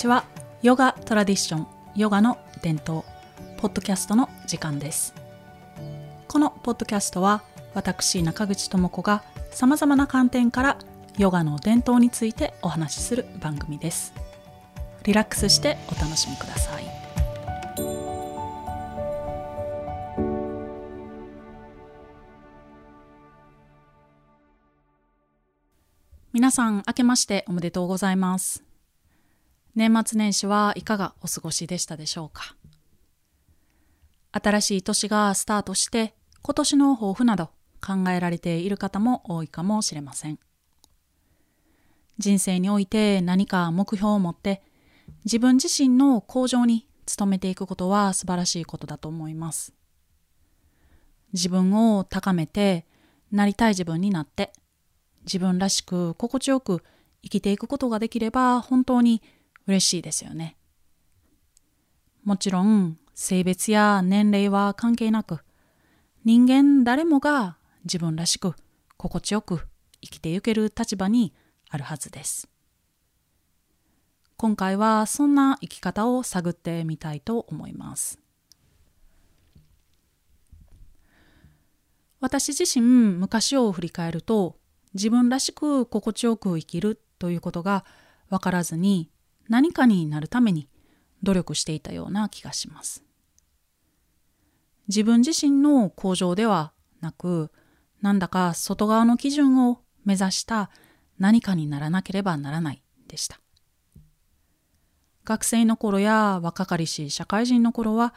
こんにちは。ヨガトラディションヨガの伝統ポッドキャストの時間です。このポッドキャストは私中口智子がさまざまな観点からヨガの伝統についてお話しする番組です。リラックスしてお楽しみください。皆さん明けましておめでとうございます。年末年始はいかがお過ごしでしたでしょうか？新しい年がスタートして今年の抱負など考えられている方も多いかもしれません。人生において何か目標を持って自分自身の向上に努めていくことは素晴らしいことだと思います。自分を高めてなりたい自分になって自分らしく心地よく生きていくことができれば本当に嬉しいですよね。もちろん性別や年齢は関係なく人間誰もが自分らしく心地よく生きていける立場にあるはずです。今回はそんな生き方を探ってみたいと思います。私自身昔を振り返ると自分らしく心地よく生きるということが分からずに何かになるために努力していたような気がします。自分自身の向上ではなくなんだか外側の基準を目指した何かにならなければならないでした。学生の頃や若かりし社会人の頃は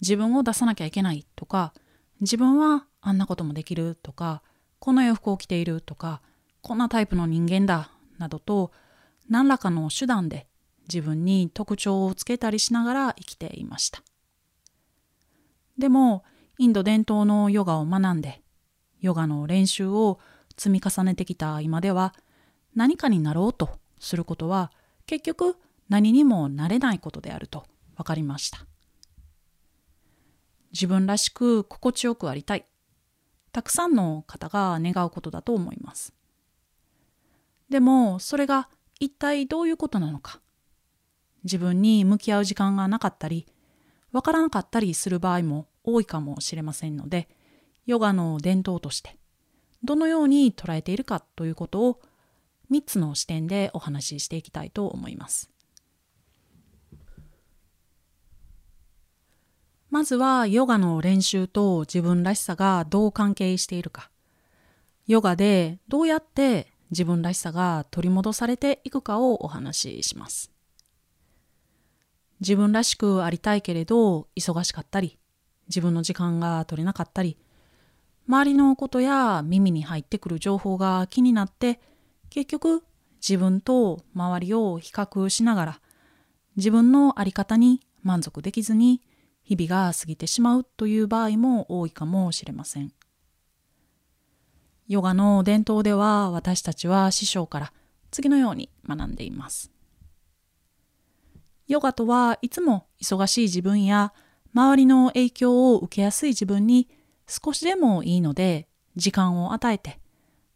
自分を出さなきゃいけないとか自分はあんなこともできるとかこの洋服を着ているとかこんなタイプの人間だなどと何らかの手段で自分に特徴をつけたりしながら生きていました。でもインド伝統のヨガを学んでヨガの練習を積み重ねてきた今では何かになろうとすることは結局何にもなれないことであると分かりました。自分らしく心地よくありたい。たくさんの方が願うことだと思います。でもそれが一体どういうことなのか。自分に向き合う時間がなかったりわからなかったりする場合も多いかもしれませんのでヨガの伝統としてどのように捉えているかということを3つの視点でお話ししていきたいと思います。まずはヨガの練習と自分らしさがどう関係しているか。ヨガでどうやって自分らしさが取り戻されていくかをお話しします。自分らしくありたいけれど忙しかったり、自分の時間が取れなかったり、周りのことや耳に入ってくる情報が気になって結局自分と周りを比較しながら自分の在り方に満足できずに日々が過ぎてしまうという場合も多いかもしれません。ヨガの伝統では私たちは師匠から次のように学んでいます。ヨガとはいつも忙しい自分や周りの影響を受けやすい自分に少しでもいいので時間を与えて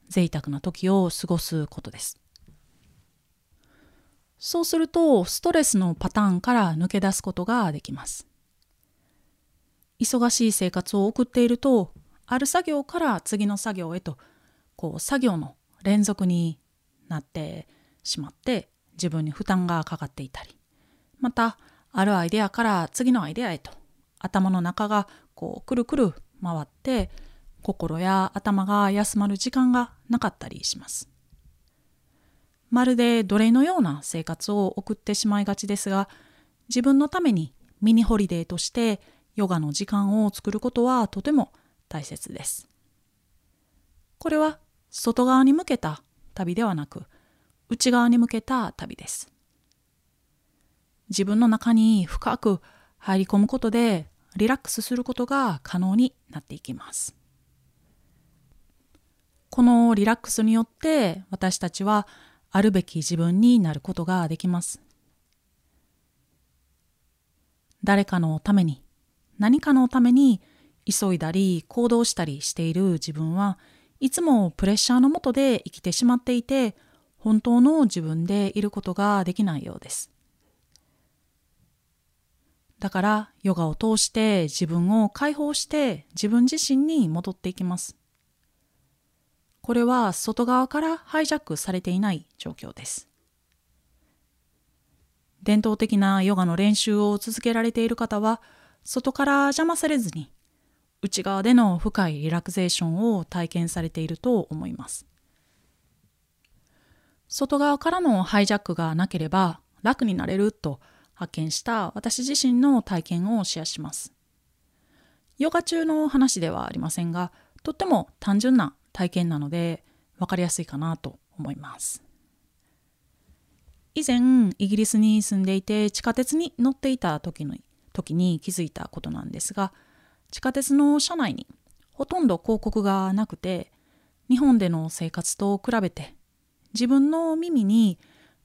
贅沢な時を過ごすことです。そうするとストレスのパターンから抜け出すことができます。忙しい生活を送っているとある作業から次の作業へとこう作業の連続になってしまって自分に負担がかかっていたりまたあるアイデアから次のアイデアへと頭の中がこうくるくる回って心や頭が休まる時間がなかったりします。まるで奴隷のような生活を送ってしまいがちですが自分のためにミニホリデーとしてヨガの時間を作ることはとても大切です。これは外側に向けた旅ではなく内側に向けた旅です。自分の中に深く入り込むことでリラックスすることが可能になっていきます。このリラックスによって私たちはあるべき自分になることができます。誰かのために何かのために急いだり行動したりしている自分はいつもプレッシャーのもとで生きてしまっていて本当の自分でいることができないようです。だからヨガを通して自分を解放して自分自身に戻っていきます。これは外側からハイジャックされていない状況です。伝統的なヨガの練習を続けられている方は外から邪魔されずに内側での深いリラクゼーションを体験されていると思います。外側からのハイジャックがなければ楽になれると発見した私自身の体験をシェアします。ヨガ中の話ではありませんが、とっても単純な体験なので分かりやすいかなと思います。以前イギリスに住んでいて地下鉄に乗っていた時の時に気づいたことなんですが地下鉄の車内にほとんど広告がなくて日本での生活と比べて自分の耳に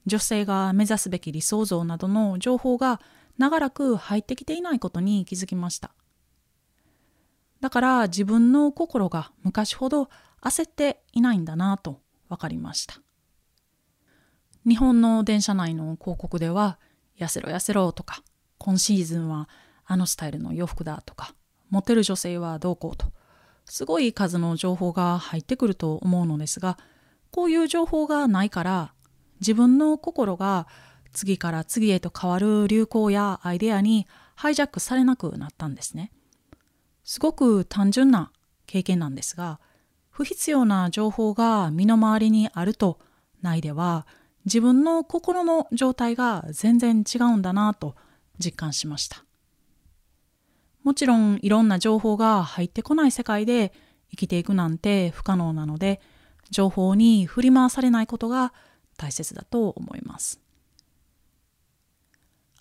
女性が目指すべき理想像などの情報が長らく入ってきていないことに気づきました。だから自分の心が昔ほど焦っていないんだなと分かりました。日本の電車内の広告では痩せろ痩せろとか今シーズンはあのスタイルの洋服だとかモテる女性はどうこうとすごい数の情報が入ってくると思うのですがこういう情報がないから自分の心が次から次へと変わる流行やアイデアにハイジャックされなくなったんですね。すごく単純な経験なんですが不必要な情報が身の回りにあるとないでは自分の心の状態が全然違うんだなと実感しました。もちろんいろんな情報が入ってこない世界で生きていくなんて不可能なので情報に振り回されないことが大切だと思います。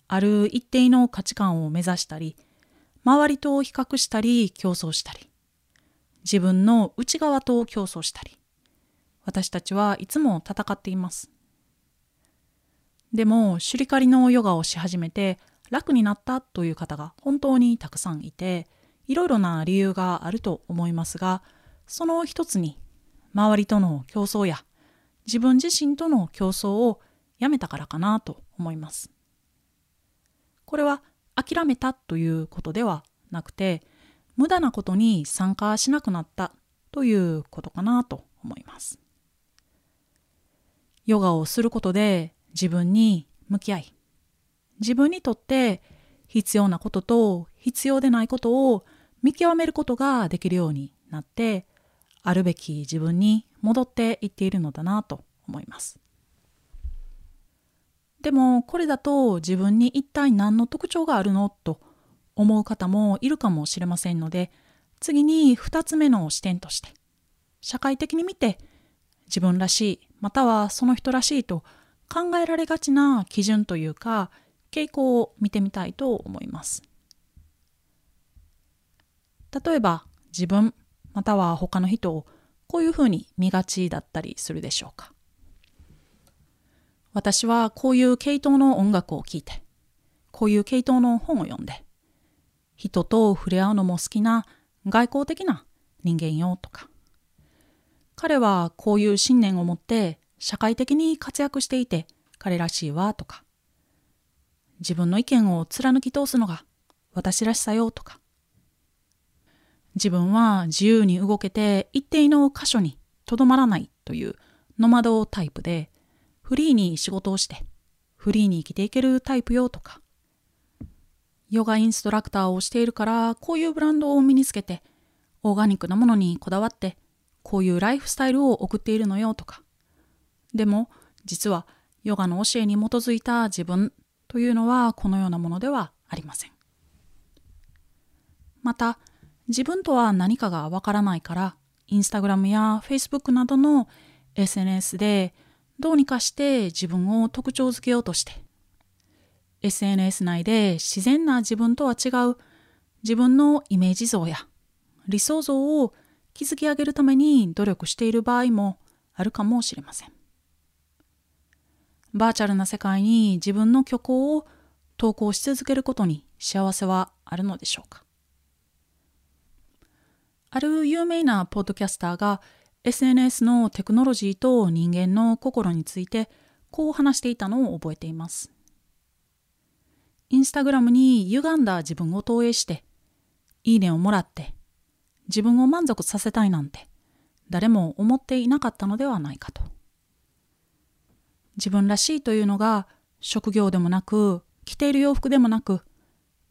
ある一定の価値観を目指したり周りと比較したり競争したり自分の内側と競争したり私たちはいつも戦っています。でも、シュリカリのヨガをし始めて楽になったという方が本当にたくさんいていろいろな理由があると思いますがその一つに周りとの競争や自分自身との競争をやめたからかなと思います。これは諦めたということではなくて無駄なことに参加しなくなったということかなと思います。ヨガをすることで自分に向き合い自分にとって必要なことと必要でないことを見極めることができるようになってあるべき自分に戻っていっているのだなと思います。でもこれだと自分に一体何の特徴があるのと思う方もいるかもしれませんので次に2つ目の視点として社会的に見て自分らしいまたはその人らしいと考えられがちな基準というか傾向を見てみたいと思います。例えば自分または他の人をこういうふうに見がちだったりするでしょうか。私はこういう系統の音楽を聴いて、こういう系統の本を読んで、人と触れ合うのも好きな外交的な人間よとか、彼はこういう信念を持って社会的に活躍していて彼らしいわとか、自分の意見を貫き通すのが私らしさよとか。自分は自由に動けて一定の箇所にとどまらないというノマドタイプでフリーに仕事をしてフリーに生きていけるタイプよとかヨガインストラクターをしているからこういうブランドを身につけてオーガニックなものにこだわってこういうライフスタイルを送っているのよとかでも実はヨガの教えに基づいた自分というのはこのようなものではありません。また自分とは何かがわからないからインスタグラムやフェイスブックなどの SNS でどうにかして自分を特徴づけようとして SNS 内で自然な自分とは違う自分のイメージ像や理想像を築き上げるために努力している場合もあるかもしれません。バーチャルな世界に自分の虚構を投稿し続けることに幸せはあるのでしょうか？ある有名なポッドキャスターが SNS のテクノロジーと人間の心についてこう話していたのを覚えています。インスタグラムに歪んだ自分を投影して、いいねをもらって、自分を満足させたいなんて、誰も思っていなかったのではないかと。自分らしいというのが、職業でもなく、着ている洋服でもなく、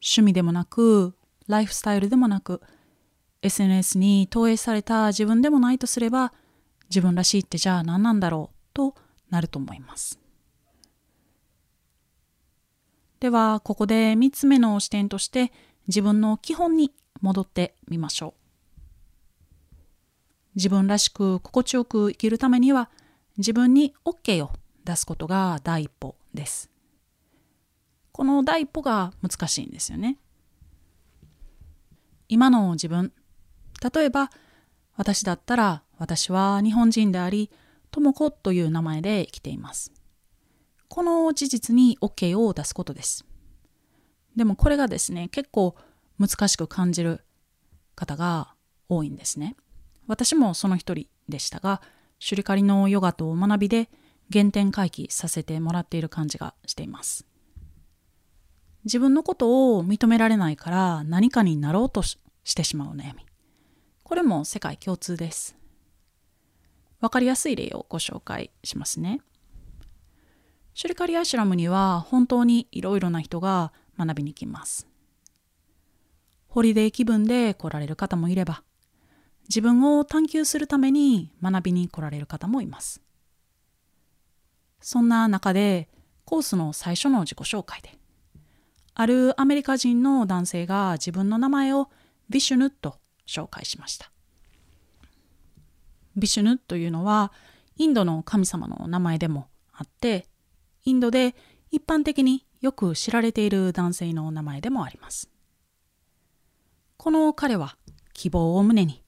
趣味でもなく、ライフスタイルでもなく、SNS に投影された自分でもないとすれば、自分らしいってじゃあ何なんだろうとなると思います。では、ここで3つ目の視点として自分の基本に戻ってみましょう。自分らしく心地よく生きるためには自分に OK を出すことが第一歩です。この第一歩が難しいんですよね。今の自分、例えば私だったら私は日本人であり、とも子という名前で生きています。この事実に OK を出すことです。でもこれがですね、結構難しく感じる方が多いんですね。私もその一人でしたが、シュリカリのヨガと学びで原点回帰させてもらっている感じがしています。自分のことを認められないから何かになろうとしてしまう悩み。これも世界共通です。わかりやすい例をご紹介しますね。シュリカリアシュラムには本当にいろいろな人が学びに来ます。ホリデー気分で来られる方もいれば、自分を探求するために学びに来られる方もいます。そんな中でコースの最初の自己紹介で、あるアメリカ人の男性が自分の名前をビシュヌと紹介しました。ビシュヌというのはインドの神様の名前でもあってインドで一般的によく知られている男性の名前でもあります。この彼は希望を胸に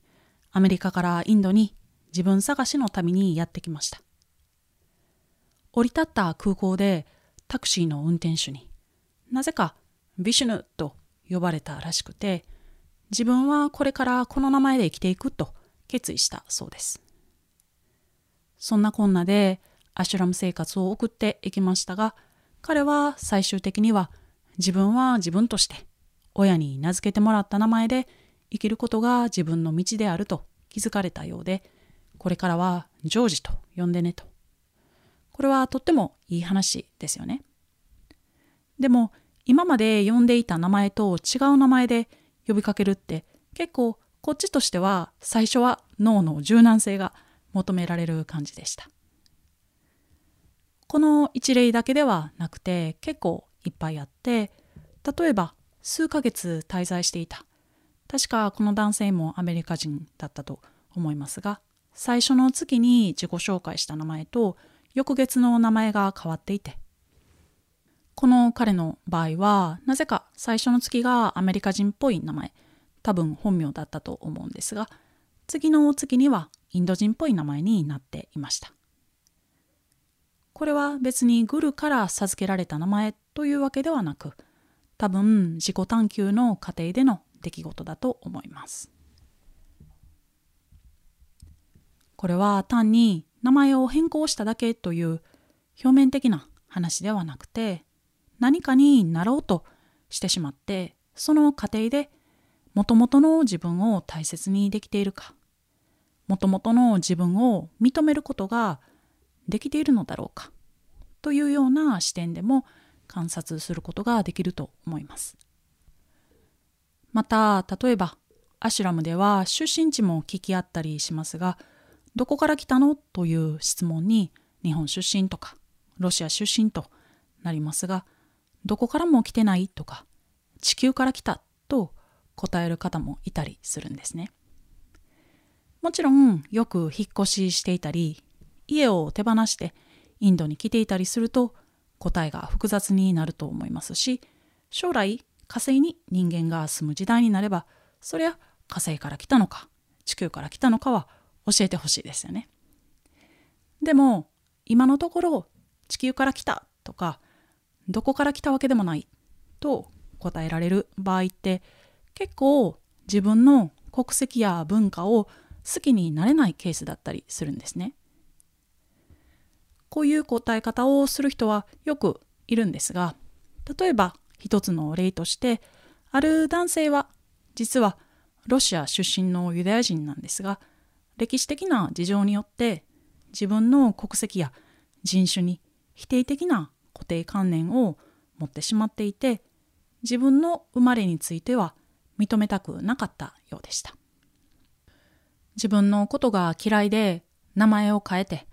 アメリカからインドに自分探しの旅にやってきました。降り立った空港でタクシーの運転手になぜかビシュヌと呼ばれたらしくて自分はこれからこの名前で生きていくと決意したそうです。そんなこんなでアシュラム生活を送っていきましたが、彼は最終的には自分は自分として親に名付けてもらった名前で生きることが自分の道であると気づかれたようで、これからはジョージと呼んでねと。これはとってもいい話ですよね。でも今まで呼んでいた名前と違う名前で呼びかけるって結構こっちとしては最初は脳の柔軟性が求められる感じでした。この一例だけではなくて結構いっぱいあって例えば数ヶ月滞在していた確かこの男性もアメリカ人だったと思いますが最初の月に自己紹介した名前と翌月の名前が変わっていてこの彼の場合はなぜか最初の月がアメリカ人っぽい名前。多分本名だったと思うんですが次の月にはインド人っぽい名前になっていました。これは別にグルから授けられた名前というわけではなく多分自己探求の過程での出来事だと思います。これは単に名前を変更しただけという表面的な話ではなくて何かになろうとしてしまってその過程でもともとの自分を大切にできているかもともとの自分を認めることができているのだろうかというような視点でも観察することができると思います。また例えばアシュラムでは出身地も聞き合ったりしますがどこから来たの？という質問に日本出身とかロシア出身となりますがどこからも来てないとか地球から来たと答える方もいたりするんですね。もちろんよく引っ越ししていたり家を手放してインドに来ていたりすると答えが複雑になると思いますし将来火星に人間が住む時代になればそりゃ火星から来たのか地球から来たのかは教えてほしいですよね。でも今のところ地球から来たとかどこから来たわけでもないと答えられる場合って結構自分の国籍や文化を好きになれないケースだったりするんですね。こういう答え方をする人はよくいるんですが例えば一つの例としてある男性は実はロシア出身のユダヤ人なんですが歴史的な事情によって自分の国籍や人種に否定的な固定観念を持ってしまっていて自分の生まれについては認めたくなかったようでした。自分のことが嫌いで名前を変えて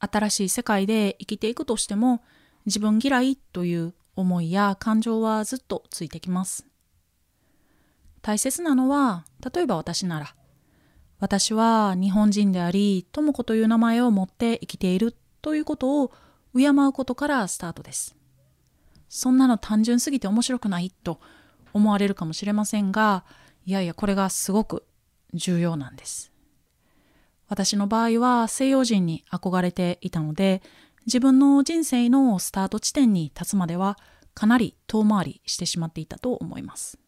新しい世界で生きていくとしても自分嫌いという思いや感情はずっとついてきます。大切なのは例えば私なら私は日本人であり智子という名前を持って生きているということを敬うことからスタートです。そんなの単純すぎて面白くないと思われるかもしれませんがいやいやこれがすごく重要なんです。私の場合は西洋人に憧れていたので自分の人生のスタート地点に立つまではかなり遠回りしてしまっていたと思います。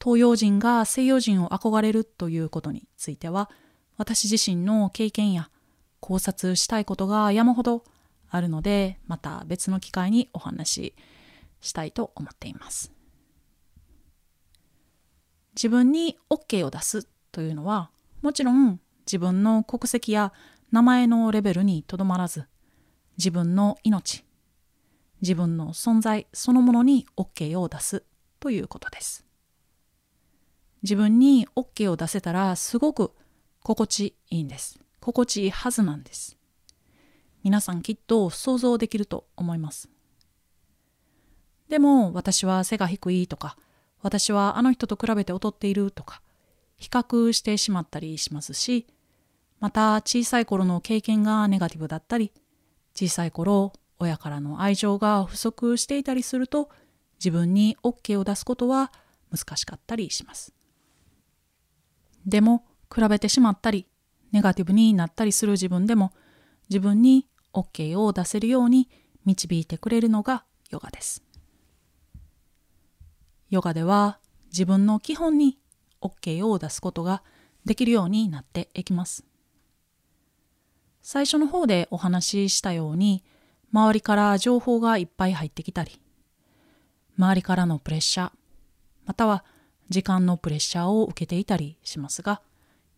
東洋人が西洋人を憧れるということについては私自身の経験や考察したいことが山ほどあるのでまた別の機会にお話ししたいと思っています。自分に OK を出すというのはもちろん自分の国籍や名前のレベルにとどまらず自分の命自分の存在そのものに OK を出すということです。自分に OK を出せたらすごく心地いいんです。心地いいはずなんです皆さんきっと想像できると思いますでも私は背が低いとか私はあの人と比べて劣っているとか比較してしまったりしますしまた小さい頃の経験がネガティブだったり小さい頃親からの愛情が不足していたりすると自分に OK を出すことは難しかったりします。でも比べてしまったりネガティブになったりする自分でも自分に OK を出せるように導いてくれるのがヨガです。ヨガでは自分の基本に OK を出すことができるようになっていきます。最初の方でお話ししたように周りから情報がいっぱい入ってきたり周りからのプレッシャーまたは時間のプレッシャーを受けていたりしますが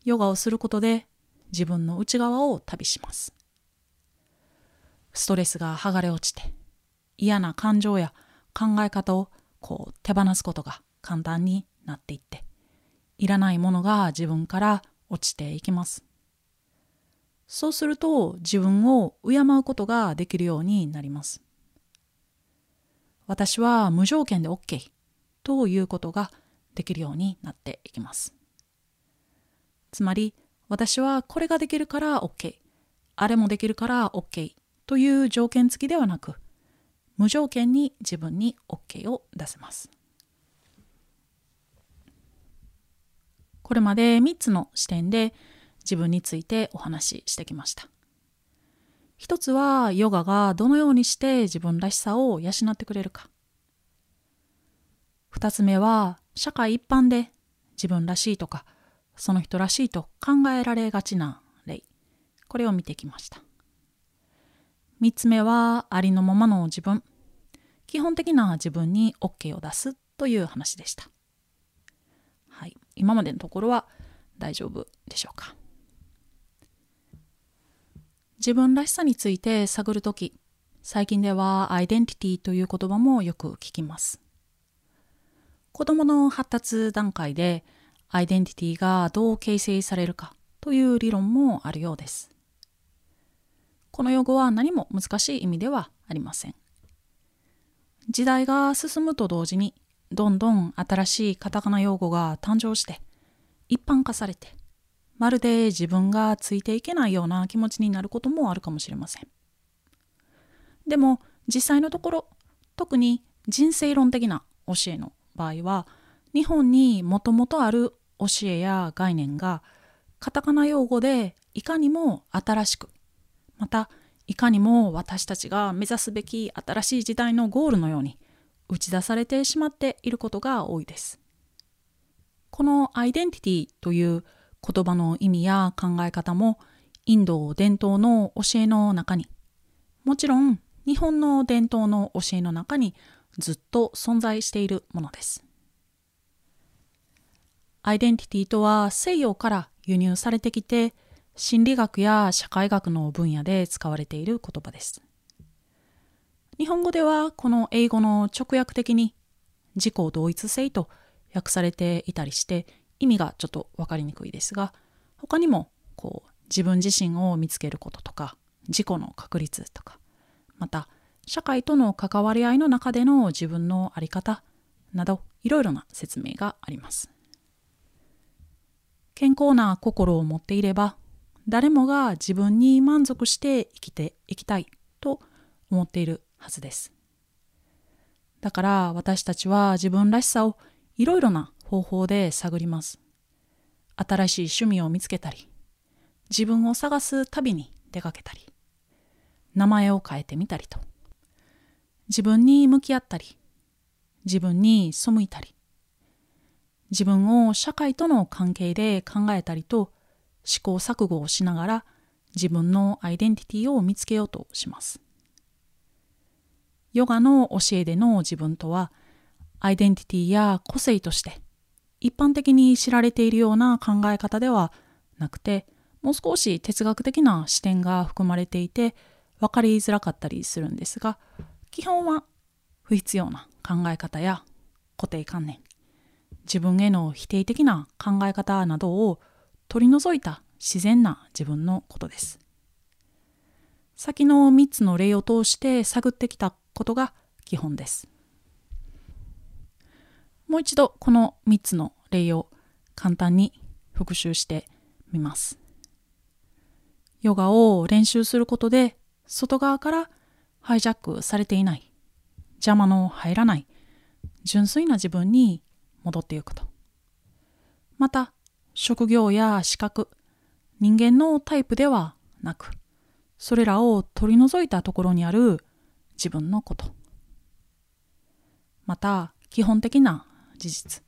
ヨガをすることで自分の内側を旅しますストレスが剥がれ落ちて嫌な感情や考え方をこう手放すことが簡単になっていっていらないものが自分から落ちていきます。そうすると自分を敬うことができるようになります。私は無条件で OK ということができるようになっていきます。つまり私はこれができるから OK あれもできるから OK という条件付きではなく無条件に自分に OK を出せます。これまで3つの視点で自分についてお話ししてきました。一つはヨガがどのようにして自分らしさを養ってくれるか。二つ目は社会一般で自分らしいとかその人らしいと考えられがちな例。これを見てきました。三つ目はありのままの自分。基本的な自分に OK を出すという話でした。はい今までのところは大丈夫でしょうか自分らしさについて探るとき最近ではアイデンティティという言葉もよく聞きます子供の発達段階でアイデンティティがどう形成されるかという理論もあるようです。この用語は何も難しい意味ではありません。時代が進むと同時にどんどん新しいカタカナ用語が誕生して一般化されてまるで自分がついていけないような気持ちになることもあるかもしれません。でも実際のところ特に人生論的な教えの場合は日本にもともとある教えや概念がカタカナ用語でいかにも新しくまたいかにも私たちが目指すべき新しい時代のゴールのように打ち出されてしまっていることが多いです。このアイデンティティという言葉の意味や考え方もインド伝統の教えの中にもちろん日本の伝統の教えの中にずっと存在しているものです。アイデンティティとは西洋から輸入されてきて心理学や社会学の分野で使われている言葉です。日本語ではこの英語の直訳的に自己同一性と訳されていたりして意味がちょっと分かりにくいですが他にもこう自分自身を見つけることとか自己の確立とかまた社会との関わり合いの中での自分の在り方などいろいろな説明があります。健康な心を持っていれば誰もが自分に満足して生きていきたいと思っているはずです。だから私たちは自分らしさをいろいろな方法で探ります。新しい趣味を見つけたり、自分を探す旅に出かけたり、名前を変えてみたりと、自分に向き合ったり、自分に背いたり、自分を社会との関係で考えたりと試行錯誤をしながら自分のアイデンティティを見つけようとします。ヨガの教えでの自分とは、アイデンティティや個性として一般的に知られているような考え方ではなくて、もう少し哲学的な視点が含まれていて分かりづらかったりするんですが、基本は不必要な考え方や固定観念、自分への否定的な考え方などを取り除いた自然な自分のことです。先の3つの例を通して探ってきたことが基本です。もう一度この3つの例を簡単に復習してみます。ヨガを練習することで外側からハイジャックされていない邪魔の入らない純粋な自分に戻っていくと。また職業や資格人間のタイプではなくそれらを取り除いたところにある自分のこと。また、基本的な事実。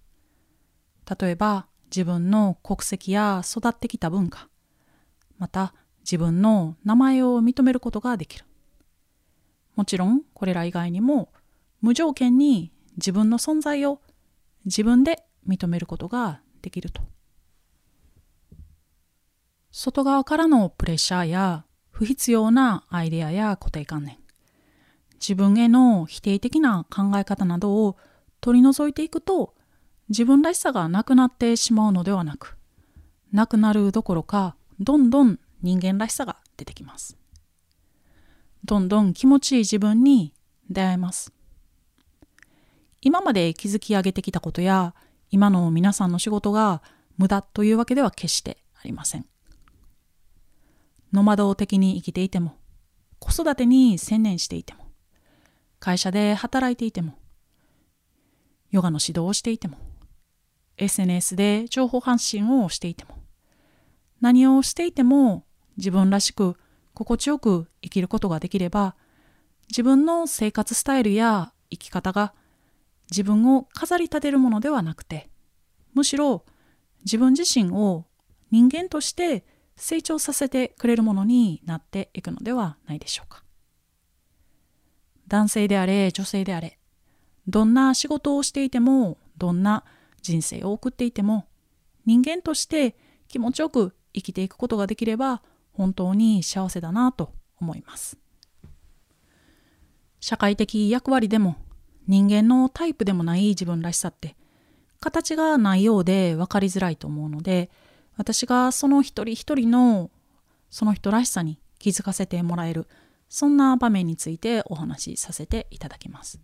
例えば、自分の国籍や育ってきた文化。また、自分の名前を認めることができる。もちろん、これら以外にも、無条件に自分の存在を自分で認めることができると。外側からのプレッシャーや不必要なアイデアや固定観念。自分への否定的な考え方などを取り除いていくと自分らしさがなくなってしまうのではなくなくなるどころかどんどん人間らしさが出てきますどんどん気持ちいい自分に出会えます今まで築き上げてきたことや今の皆さんの仕事が無駄というわけでは決してありません。ノマド的に生きていても子育てに専念していても会社で働いていても、ヨガの指導をしていても、SNS で情報発信をしていても、何をしていても自分らしく心地よく生きることができれば、自分の生活スタイルや生き方が自分を飾り立てるものではなくて、むしろ自分自身を人間として成長させてくれるものになっていくのではないでしょうか。男性であれ女性であれどんな仕事をしていてもどんな人生を送っていても人間として気持ちよく生きていくことができれば本当に幸せだなと思います社会的役割でも人間のタイプでもない自分らしさって形がないようで分かりづらいと思うので私がその一人一人のその人らしさに気づかせてもらえるそんな場面についてお話しさせていただきます。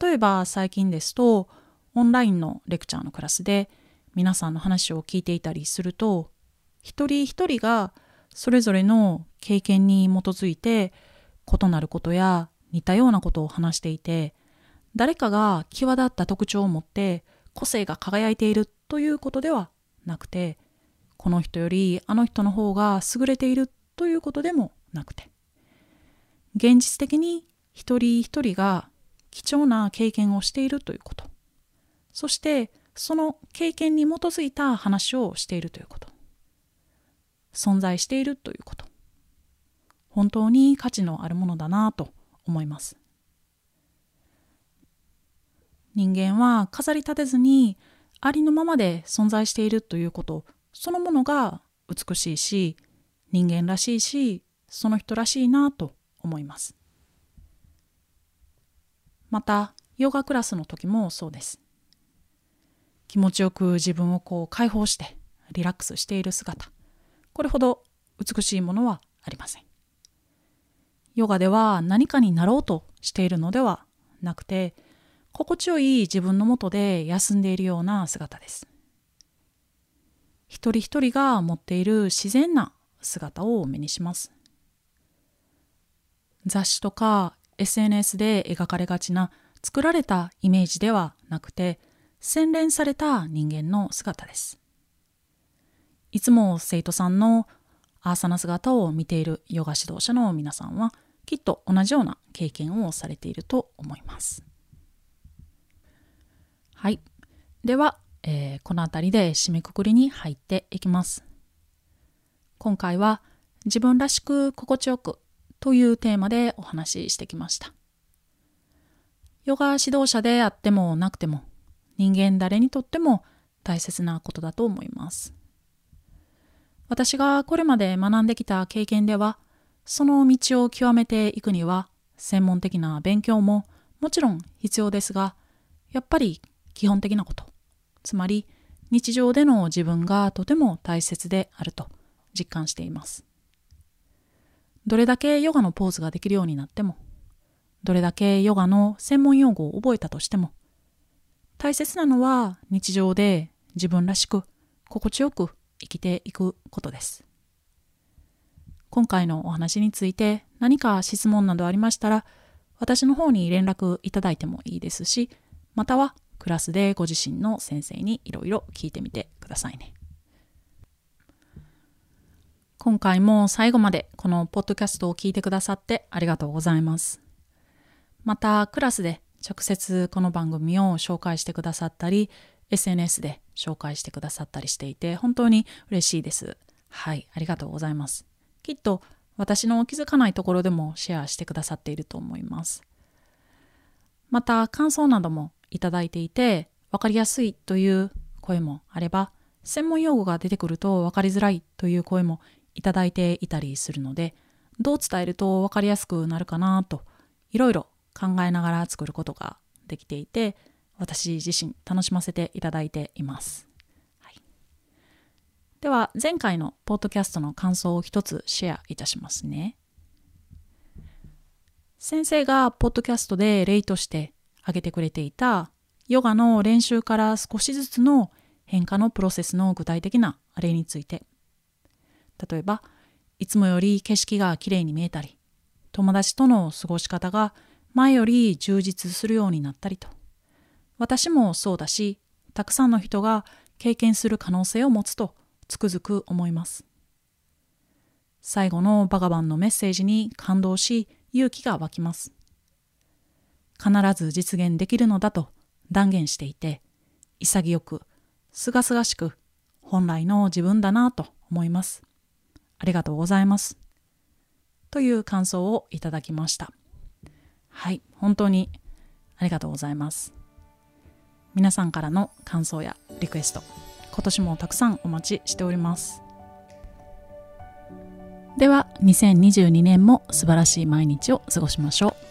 例えば最近ですとオンラインのレクチャーのクラスで皆さんの話を聞いていたりすると一人一人がそれぞれの経験に基づいて異なることや似たようなことを話していて誰かが際立った特徴を持って個性が輝いているということではなくてこの人よりあの人の方が優れているということでもなくて。現実的に一人一人が貴重な経験をしているということ。そしてその経験に基づいた話をしているということ。存在しているということ。本当に価値のあるものだなと思います。人間は飾り立てずにありのままで存在しているということそのものが美しいし人間らしいしその人らしいなと思います。またヨガクラスの時もそうです。気持ちよく自分をこう解放してリラックスしている姿。これほど美しいものはありません。ヨガでは何かになろうとしているのではなくて心地よい自分のもとで休んでいるような姿です。一人一人が持っている自然な姿を目にします。雑誌とか SNS で描かれがちな作られたイメージではなくて洗練された人間の姿です。いつも生徒さんのアーサナ姿を見ているヨガ指導者の皆さんはきっと同じような経験をされていると思います。はい。では、えー、この辺りで締めくくりに入っていきます。今回は自分らしく心地よくというテーマでお話ししてきました。ヨガ指導者であってもなくても人間誰にとっても大切なことだと思います。私がこれまで学んできた経験ではその道を極めていくには専門的な勉強ももちろん必要ですがやっぱり基本的なこと。つまり日常での自分がとても大切であると実感しています。どれだけヨガのポーズができるようになってもどれだけヨガの専門用語を覚えたとしても大切なのは日常で自分らしく心地よく生きていくことです今回のお話について何か質問などありましたら、私の方に連絡いただいてもいいですし、またはクラスでご自身の先生にいろいろ聞いてみてくださいね。今回も最後までこのポッドキャストを聞いてくださってありがとうございます。またクラスで直接この番組を紹介してくださったり、SNS で紹介してくださったりしていて本当に嬉しいです。はい、ありがとうございます。きっと私の気づかないところでもシェアしてくださっていると思います。また感想などもいただいていて分かりやすいという声もあれば専門用語が出てくると分かりづらいという声もいただいていたりするのでどう伝えると分かりやすくなるかなといろいろ考えながら作ることができていて私自身楽しませていただいています。では前回のポッドキャストの感想を一つシェアいたしますね。先生がポッドキャストで例として挙げてくれていたヨガの練習から少しずつの変化のプロセスの具体的な例について例えばいつもより景色がきれいに見えたり友達との過ごし方が前より充実するようになったりと私もそうだしたくさんの人が経験する可能性を持つとつくづく思います。最後のバガバンのメッセージに感動し勇気が湧きます。必ず実現できるのだと断言していて潔くすがすがしく本来の自分だなと思います。ありがとうございます。という感想をいただきました。はい、本当にありがとうございます。皆さんからの感想やリクエスト今年もたくさんお待ちしております。では2022年も素晴らしい毎日を過ごしましょう。